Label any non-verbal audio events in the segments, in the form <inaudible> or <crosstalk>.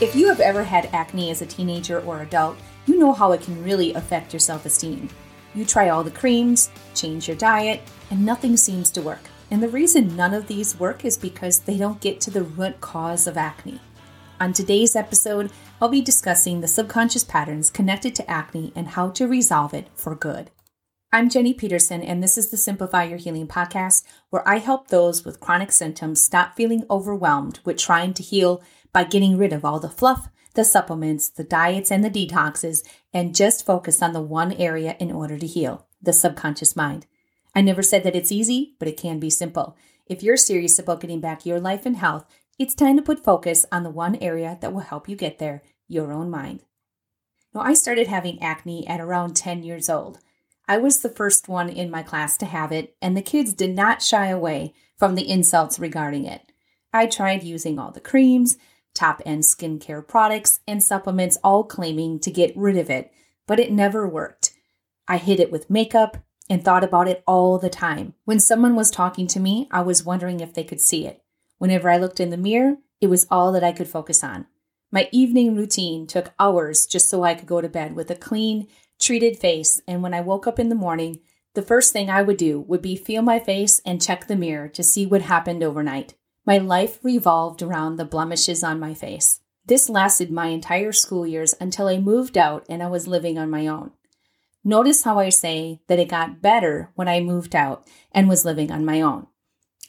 If you have ever had acne as a teenager or adult, you know how it can really affect your self esteem. You try all the creams, change your diet, and nothing seems to work. And the reason none of these work is because they don't get to the root cause of acne. On today's episode, I'll be discussing the subconscious patterns connected to acne and how to resolve it for good. I'm Jenny Peterson, and this is the Simplify Your Healing podcast, where I help those with chronic symptoms stop feeling overwhelmed with trying to heal by getting rid of all the fluff, the supplements, the diets, and the detoxes, and just focus on the one area in order to heal the subconscious mind. I never said that it's easy, but it can be simple. If you're serious about getting back your life and health, it's time to put focus on the one area that will help you get there your own mind. Now, I started having acne at around 10 years old. I was the first one in my class to have it, and the kids did not shy away from the insults regarding it. I tried using all the creams, top end skincare products, and supplements, all claiming to get rid of it, but it never worked. I hid it with makeup and thought about it all the time. When someone was talking to me, I was wondering if they could see it. Whenever I looked in the mirror, it was all that I could focus on. My evening routine took hours just so I could go to bed with a clean, treated face, and when I woke up in the morning, the first thing I would do would be feel my face and check the mirror to see what happened overnight. My life revolved around the blemishes on my face. This lasted my entire school years until I moved out and I was living on my own. Notice how I say that it got better when I moved out and was living on my own.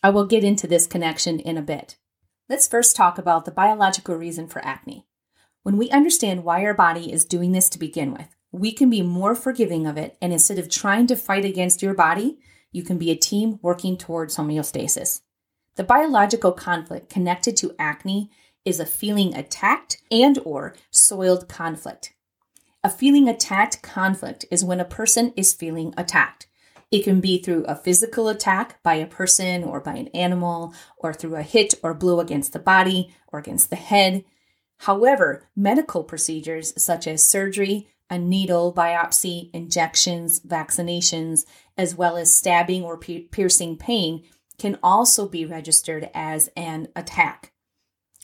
I will get into this connection in a bit. Let's first talk about the biological reason for acne. When we understand why our body is doing this to begin with, we can be more forgiving of it. And instead of trying to fight against your body, you can be a team working towards homeostasis. The biological conflict connected to acne is a feeling attacked and or soiled conflict. A feeling attacked conflict is when a person is feeling attacked. It can be through a physical attack by a person or by an animal, or through a hit or blow against the body or against the head. However, medical procedures such as surgery, a needle, biopsy, injections, vaccinations, as well as stabbing or piercing pain can also be registered as an attack.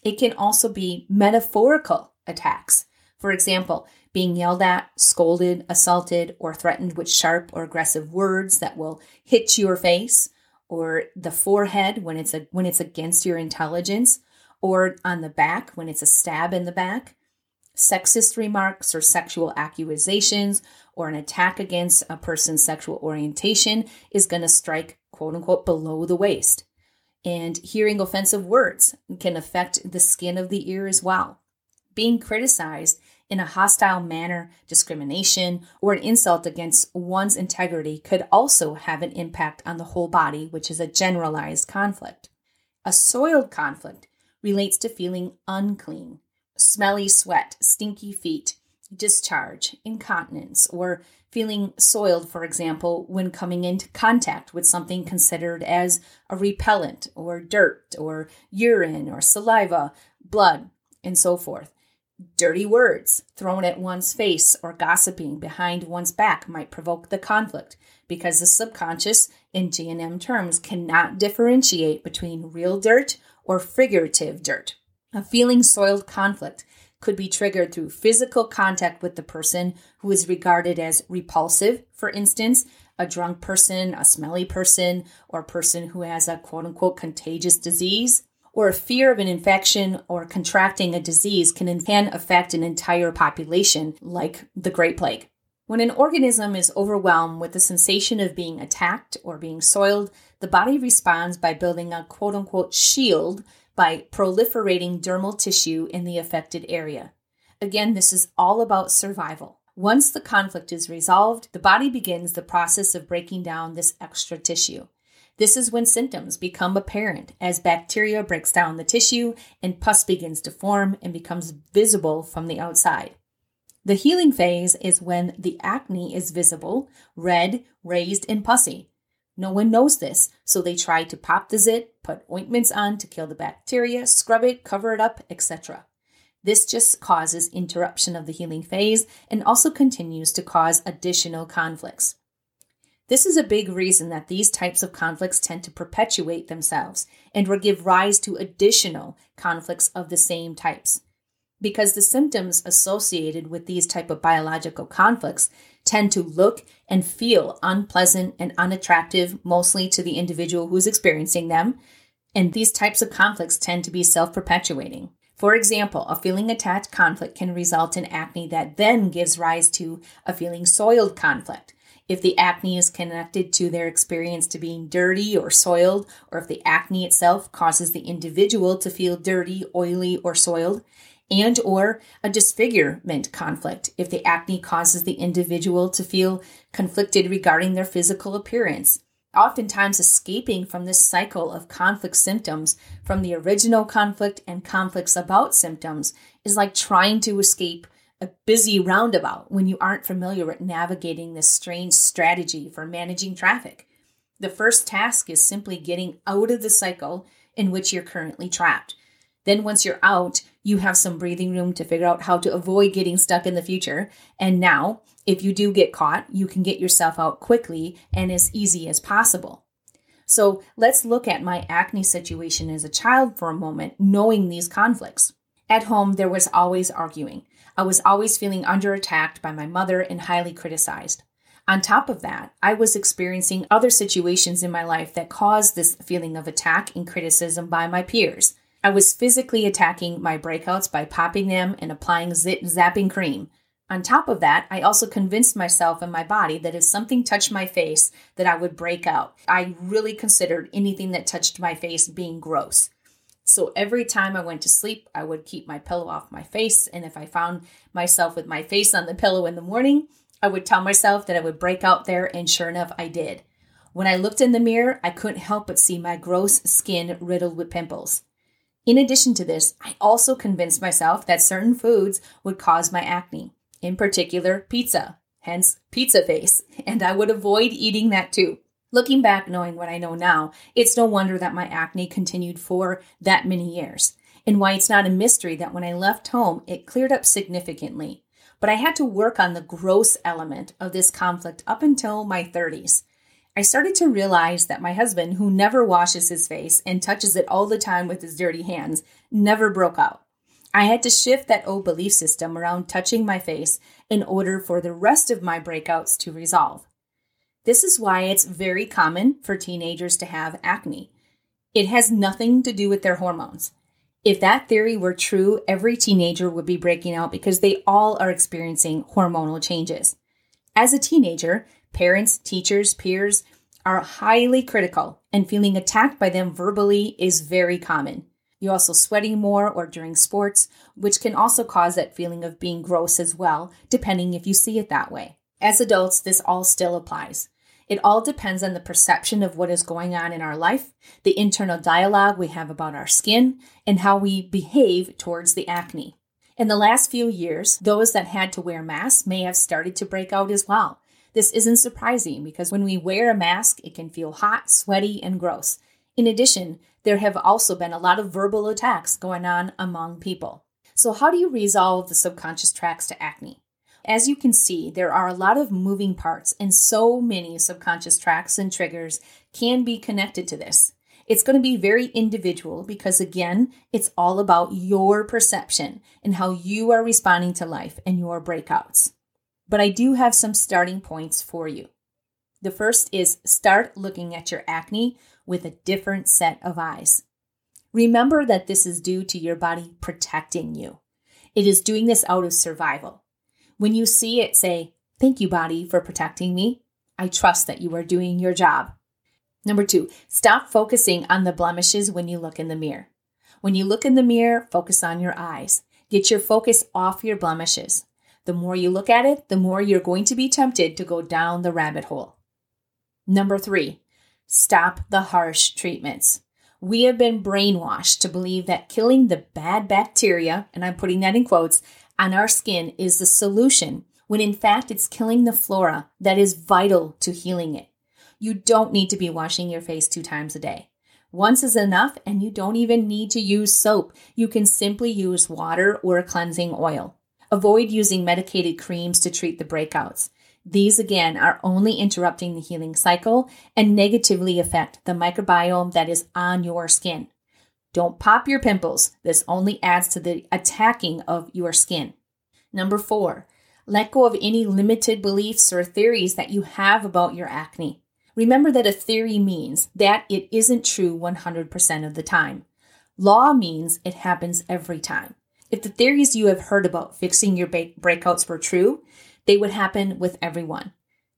It can also be metaphorical attacks. For example, being yelled at, scolded, assaulted, or threatened with sharp or aggressive words that will hit your face or the forehead when it's a, when it's against your intelligence or on the back when it's a stab in the back sexist remarks or sexual accusations or an attack against a person's sexual orientation is going to strike quote unquote below the waist. And hearing offensive words can affect the skin of the ear as well. Being criticized in a hostile manner, discrimination, or an insult against one's integrity could also have an impact on the whole body, which is a generalized conflict. A soiled conflict relates to feeling unclean, smelly sweat, stinky feet, discharge, incontinence, or feeling soiled, for example, when coming into contact with something considered as a repellent, or dirt, or urine, or saliva, blood, and so forth. Dirty words thrown at one's face or gossiping behind one's back might provoke the conflict because the subconscious, in GNM terms, cannot differentiate between real dirt or figurative dirt. A feeling soiled conflict could be triggered through physical contact with the person who is regarded as repulsive, for instance, a drunk person, a smelly person, or a person who has a quote unquote contagious disease, or a fear of an infection or contracting a disease can, can affect an entire population, like the Great Plague. When an organism is overwhelmed with the sensation of being attacked or being soiled, the body responds by building a quote unquote shield by proliferating dermal tissue in the affected area. Again, this is all about survival. Once the conflict is resolved, the body begins the process of breaking down this extra tissue. This is when symptoms become apparent as bacteria breaks down the tissue and pus begins to form and becomes visible from the outside. The healing phase is when the acne is visible, red, raised, and pussy. No one knows this, so they try to pop the zit, put ointments on to kill the bacteria, scrub it, cover it up, etc. This just causes interruption of the healing phase and also continues to cause additional conflicts. This is a big reason that these types of conflicts tend to perpetuate themselves and will give rise to additional conflicts of the same types. because the symptoms associated with these type of biological conflicts tend to look and feel unpleasant and unattractive mostly to the individual who's experiencing them. And these types of conflicts tend to be self-perpetuating. For example a feeling attached conflict can result in acne that then gives rise to a feeling soiled conflict. If the acne is connected to their experience to being dirty or soiled, or if the acne itself causes the individual to feel dirty, oily, or soiled, and or a disfigurement conflict if the acne causes the individual to feel conflicted regarding their physical appearance oftentimes escaping from this cycle of conflict symptoms from the original conflict and conflicts about symptoms is like trying to escape a busy roundabout when you aren't familiar with navigating this strange strategy for managing traffic. The first task is simply getting out of the cycle in which you're currently trapped. Then, once you're out, you have some breathing room to figure out how to avoid getting stuck in the future. And now, if you do get caught, you can get yourself out quickly and as easy as possible. So, let's look at my acne situation as a child for a moment, knowing these conflicts. At home, there was always arguing. I was always feeling under attack by my mother and highly criticized. On top of that, I was experiencing other situations in my life that caused this feeling of attack and criticism by my peers. I was physically attacking my breakouts by popping them and applying zapping cream. On top of that, I also convinced myself and my body that if something touched my face, that I would break out. I really considered anything that touched my face being gross. So every time I went to sleep, I would keep my pillow off my face. And if I found myself with my face on the pillow in the morning, I would tell myself that I would break out there. And sure enough, I did. When I looked in the mirror, I couldn't help but see my gross skin riddled with pimples. In addition to this, I also convinced myself that certain foods would cause my acne, in particular pizza, hence pizza face, <laughs> and I would avoid eating that too. Looking back, knowing what I know now, it's no wonder that my acne continued for that many years, and why it's not a mystery that when I left home, it cleared up significantly. But I had to work on the gross element of this conflict up until my 30s. I started to realize that my husband, who never washes his face and touches it all the time with his dirty hands, never broke out. I had to shift that old belief system around touching my face in order for the rest of my breakouts to resolve. This is why it's very common for teenagers to have acne. It has nothing to do with their hormones. If that theory were true, every teenager would be breaking out because they all are experiencing hormonal changes. As a teenager, Parents, teachers, peers are highly critical, and feeling attacked by them verbally is very common. You're also sweating more or during sports, which can also cause that feeling of being gross as well, depending if you see it that way. As adults, this all still applies. It all depends on the perception of what is going on in our life, the internal dialogue we have about our skin, and how we behave towards the acne. In the last few years, those that had to wear masks may have started to break out as well, this isn't surprising because when we wear a mask, it can feel hot, sweaty, and gross. In addition, there have also been a lot of verbal attacks going on among people. So, how do you resolve the subconscious tracks to acne? As you can see, there are a lot of moving parts, and so many subconscious tracks and triggers can be connected to this. It's going to be very individual because, again, it's all about your perception and how you are responding to life and your breakouts but I do have some starting points for you. The first is start looking at your acne with a different set of eyes. Remember that this is due to your body protecting you. It is doing this out of survival. When you see it, say, Thank you, body, for protecting me. I trust that you are doing your job. Number two, stop focusing on the blemishes when you look in the mirror. When you look in the mirror, focus on your eyes. Get your focus off your blemishes. The more you look at it, the more you're going to be tempted to go down the rabbit hole. Number three, stop the harsh treatments. We have been brainwashed to believe that killing the bad bacteria, and I'm putting that in quotes, on our skin is the solution, when in fact it's killing the flora that is vital to healing it. You don't need to be washing your face two times a day. Once is enough, and you don't even need to use soap. You can simply use water or cleansing oil. Avoid using medicated creams to treat the breakouts. These again are only interrupting the healing cycle and negatively affect the microbiome that is on your skin. Don't pop your pimples. This only adds to the attacking of your skin. Number four, let go of any limited beliefs or theories that you have about your acne. Remember that a theory means that it isn't true 100% of the time. Law means it happens every time. If the theories you have heard about fixing your breakouts were true, they would happen with everyone.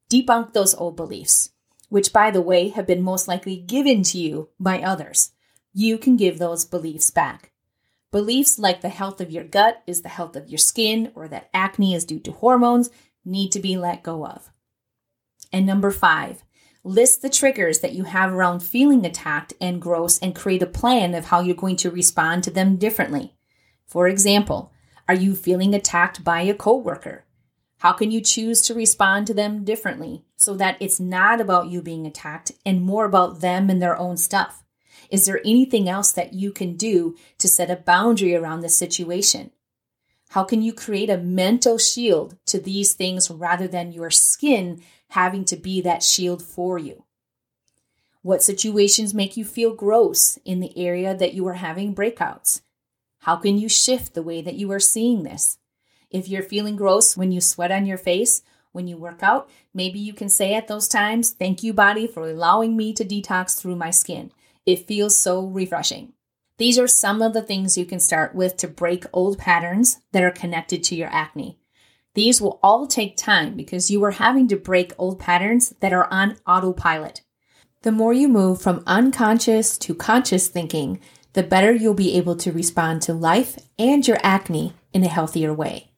Debunk those old beliefs, which, by the way, have been most likely given to you by others. You can give those beliefs back. Beliefs like the health of your gut is the health of your skin or that acne is due to hormones need to be let go of. And number five, List the triggers that you have around feeling attacked and gross and create a plan of how you're going to respond to them differently. For example, are you feeling attacked by a coworker? How can you choose to respond to them differently so that it's not about you being attacked and more about them and their own stuff? Is there anything else that you can do to set a boundary around the situation? How can you create a mental shield to these things rather than your skin having to be that shield for you? What situations make you feel gross in the area that you are having breakouts? How can you shift the way that you are seeing this? If you're feeling gross when you sweat on your face, when you work out, maybe you can say at those times, Thank you, body, for allowing me to detox through my skin. It feels so refreshing. These are some of the things you can start with to break old patterns that are connected to your acne. These will all take time because you are having to break old patterns that are on autopilot. The more you move from unconscious to conscious thinking, the better you'll be able to respond to life and your acne in a healthier way.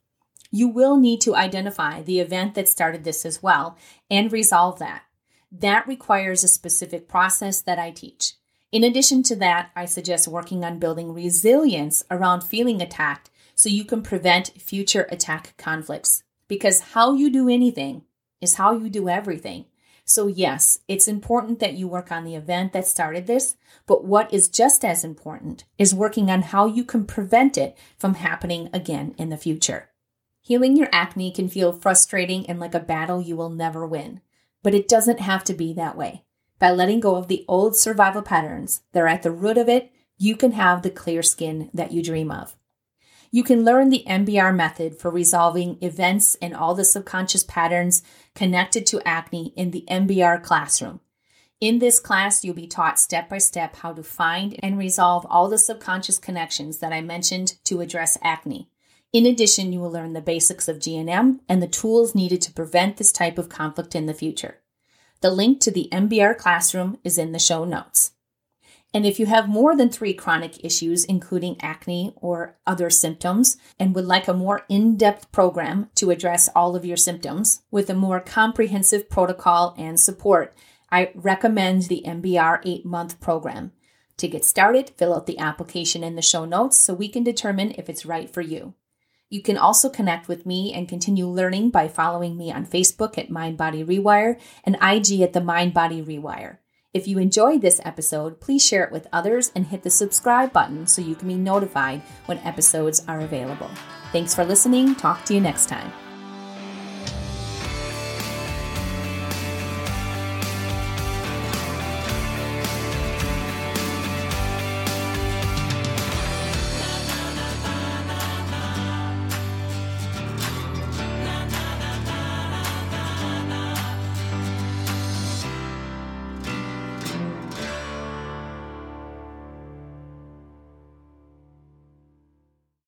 You will need to identify the event that started this as well and resolve that. That requires a specific process that I teach. In addition to that, I suggest working on building resilience around feeling attacked so you can prevent future attack conflicts. Because how you do anything is how you do everything. So, yes, it's important that you work on the event that started this, but what is just as important is working on how you can prevent it from happening again in the future. Healing your acne can feel frustrating and like a battle you will never win, but it doesn't have to be that way. By letting go of the old survival patterns that are at the root of it, you can have the clear skin that you dream of. You can learn the MBR method for resolving events and all the subconscious patterns connected to acne in the MBR classroom. In this class, you'll be taught step by step how to find and resolve all the subconscious connections that I mentioned to address acne. In addition, you will learn the basics of GNM and the tools needed to prevent this type of conflict in the future. The link to the MBR classroom is in the show notes. And if you have more than three chronic issues, including acne or other symptoms, and would like a more in depth program to address all of your symptoms with a more comprehensive protocol and support, I recommend the MBR eight month program. To get started, fill out the application in the show notes so we can determine if it's right for you. You can also connect with me and continue learning by following me on Facebook at Mind Body Rewire and IG at the Mind Body Rewire. If you enjoyed this episode, please share it with others and hit the subscribe button so you can be notified when episodes are available. Thanks for listening. Talk to you next time.